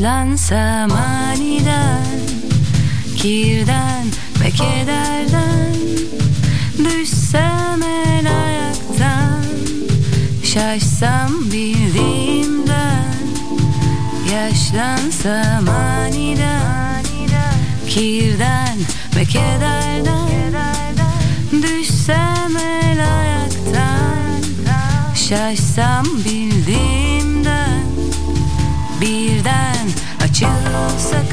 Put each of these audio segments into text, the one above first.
Yaşlansam aniden Kirden ve kederden Düşsem el ayaktan Şaşsam bildiğimden Yaşlansam aniden Kirden ve kederden Düşsem el ayaktan Şaşsam bildiğimden açılsa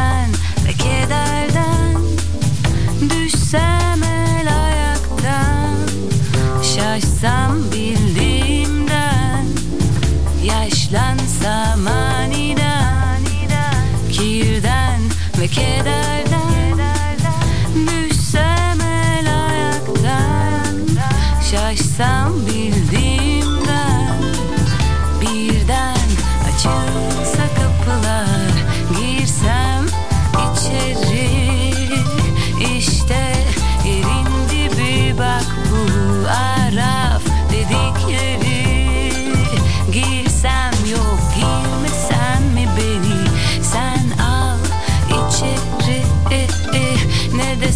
Kirden ve kederden Düşsem el ayaktan. Şaşsam bildiğimden Yaşlansam aniden Kirden ve kederden Düşsem el ayaktan. Şaşsam bildiğimden Birden açılsa kapılar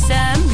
Ne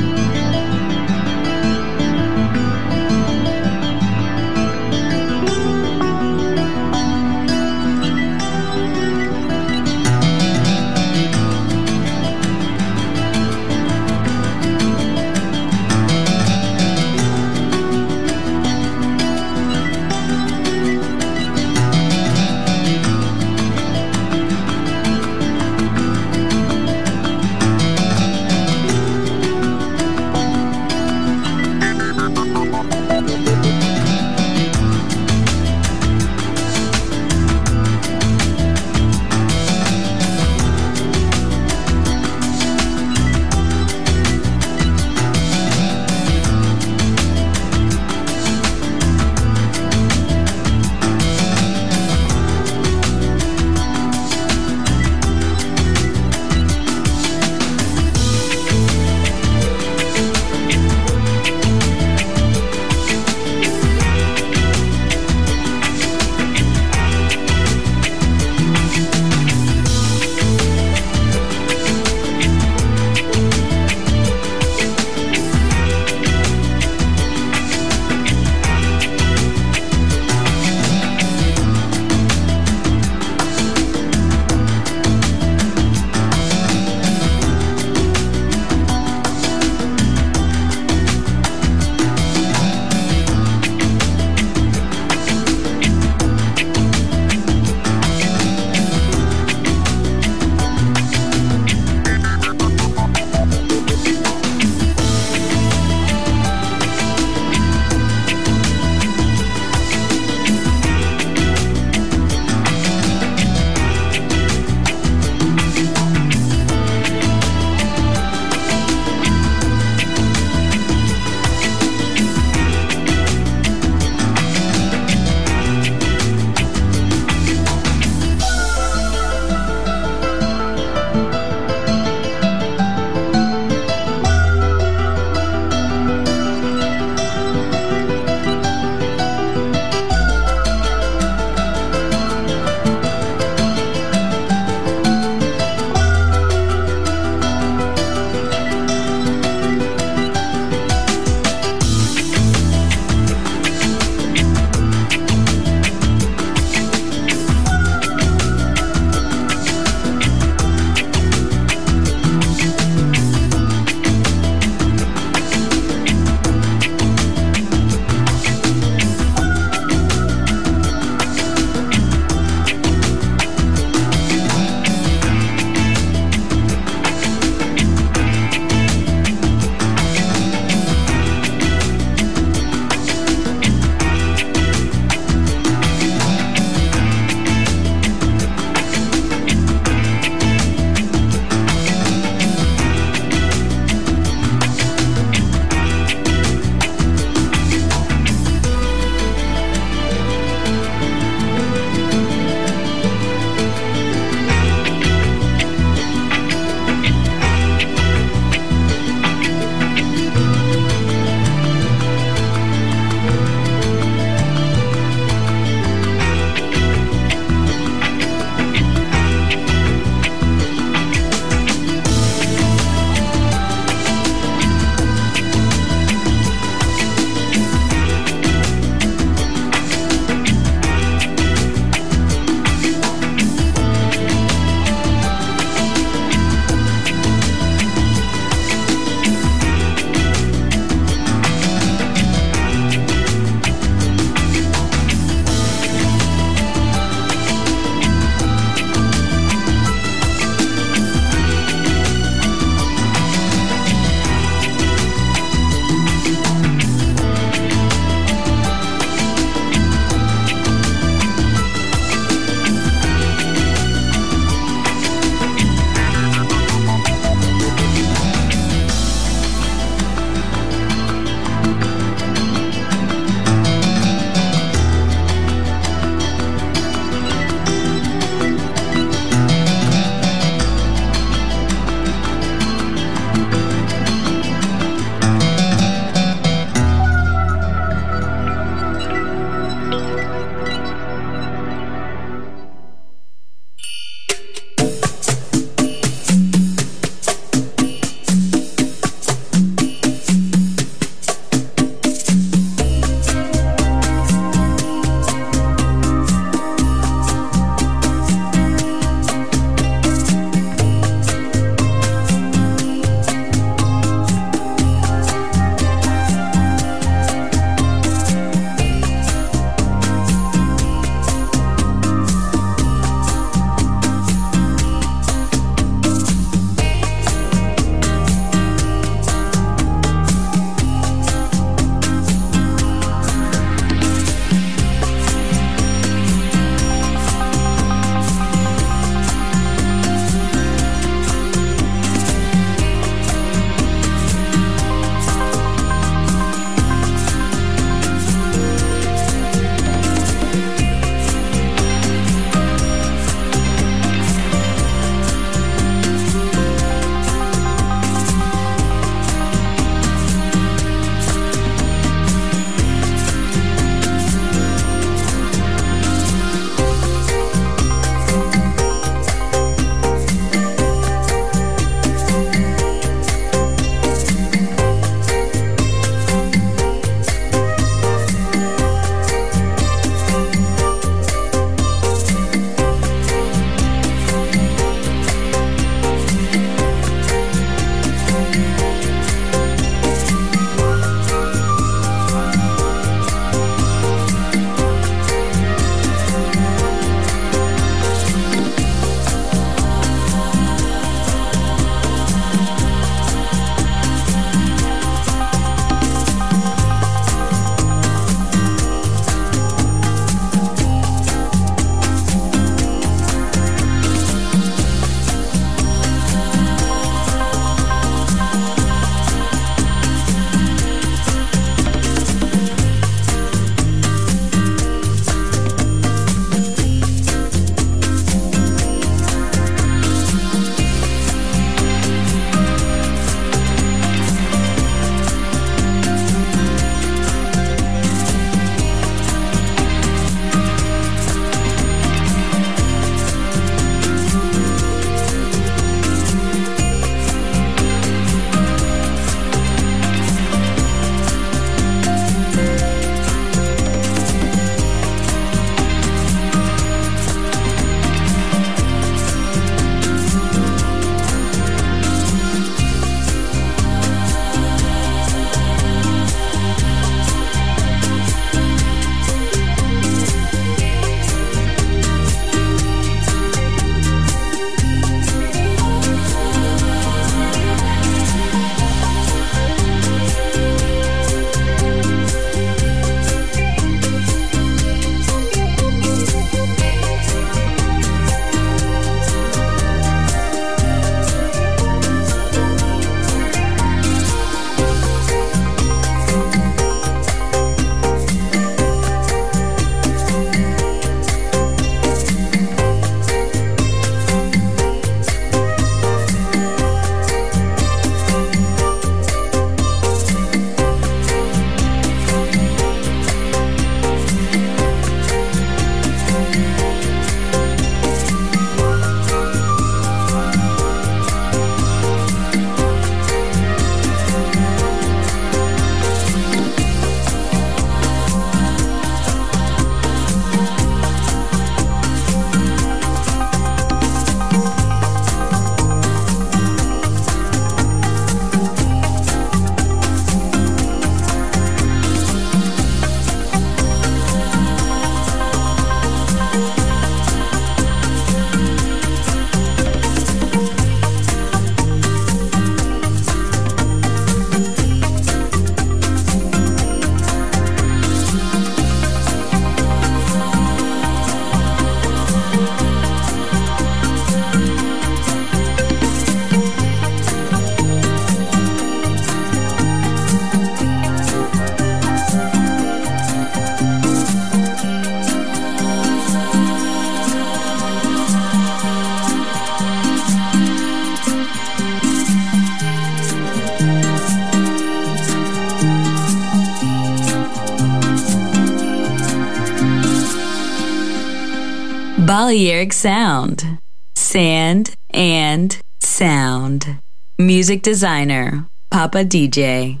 Balearic Sound. Sand and Sound. Music designer, Papa DJ.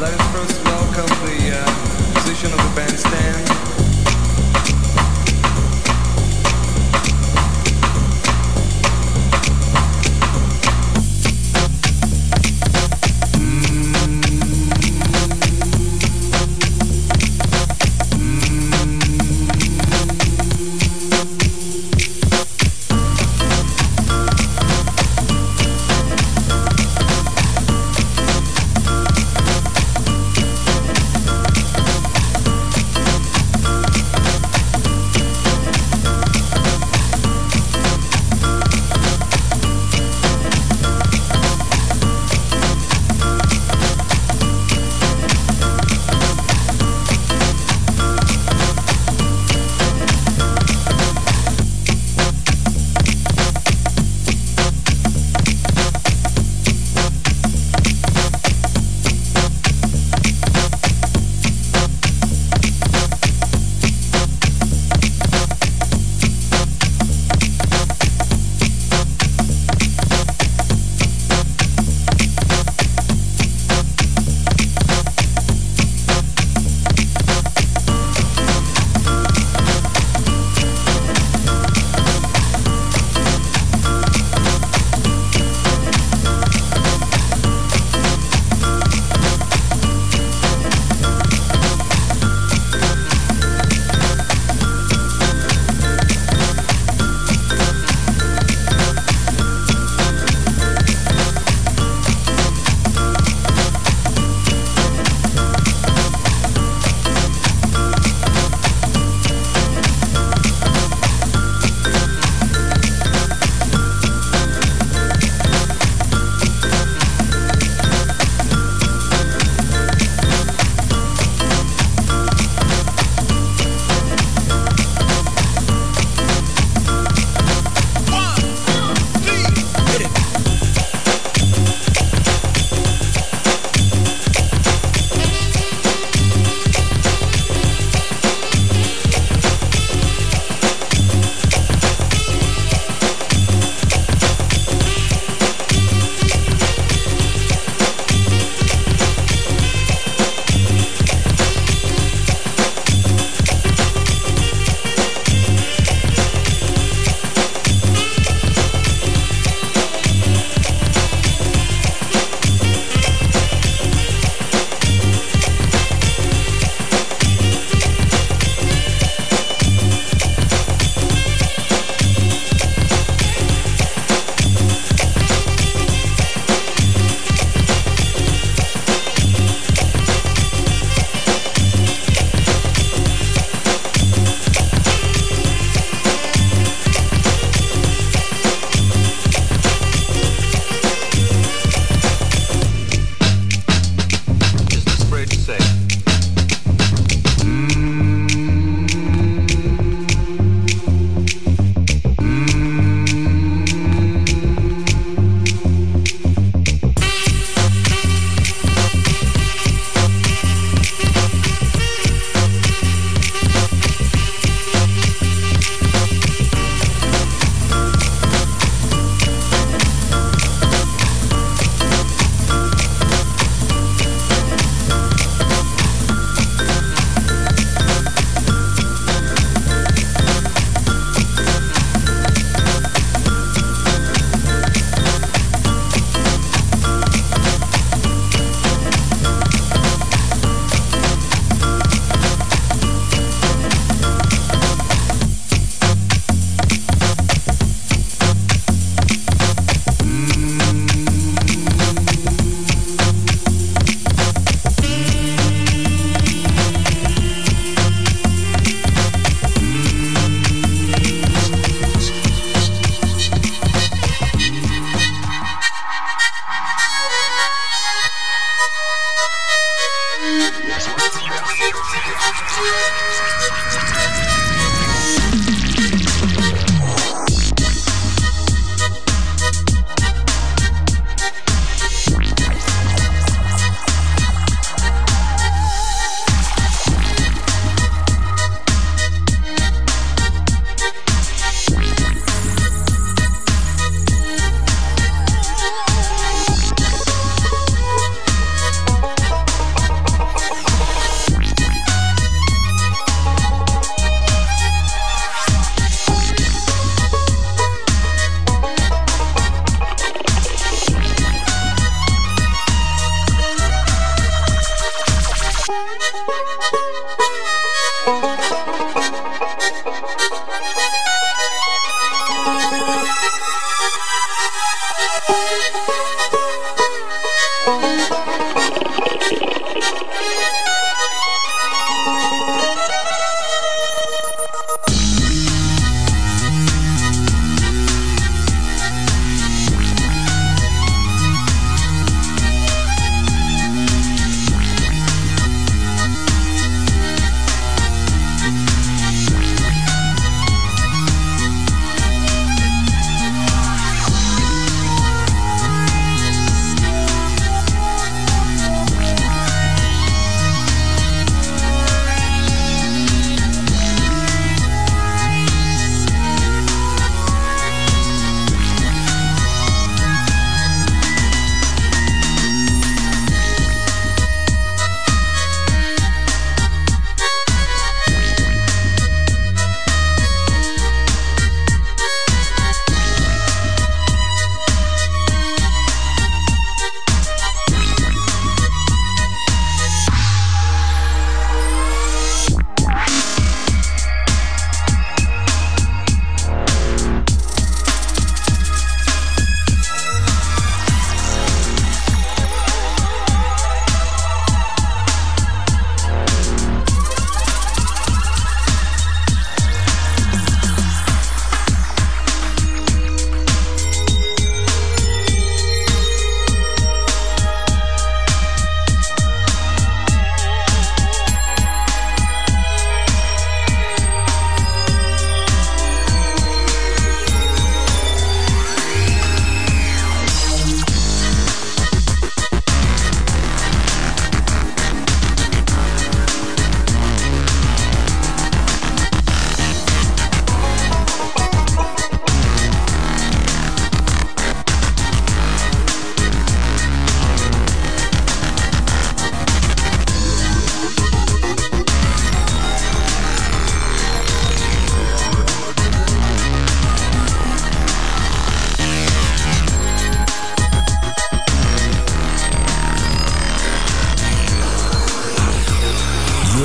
Let us first welcome the uh, musician of the bandstand.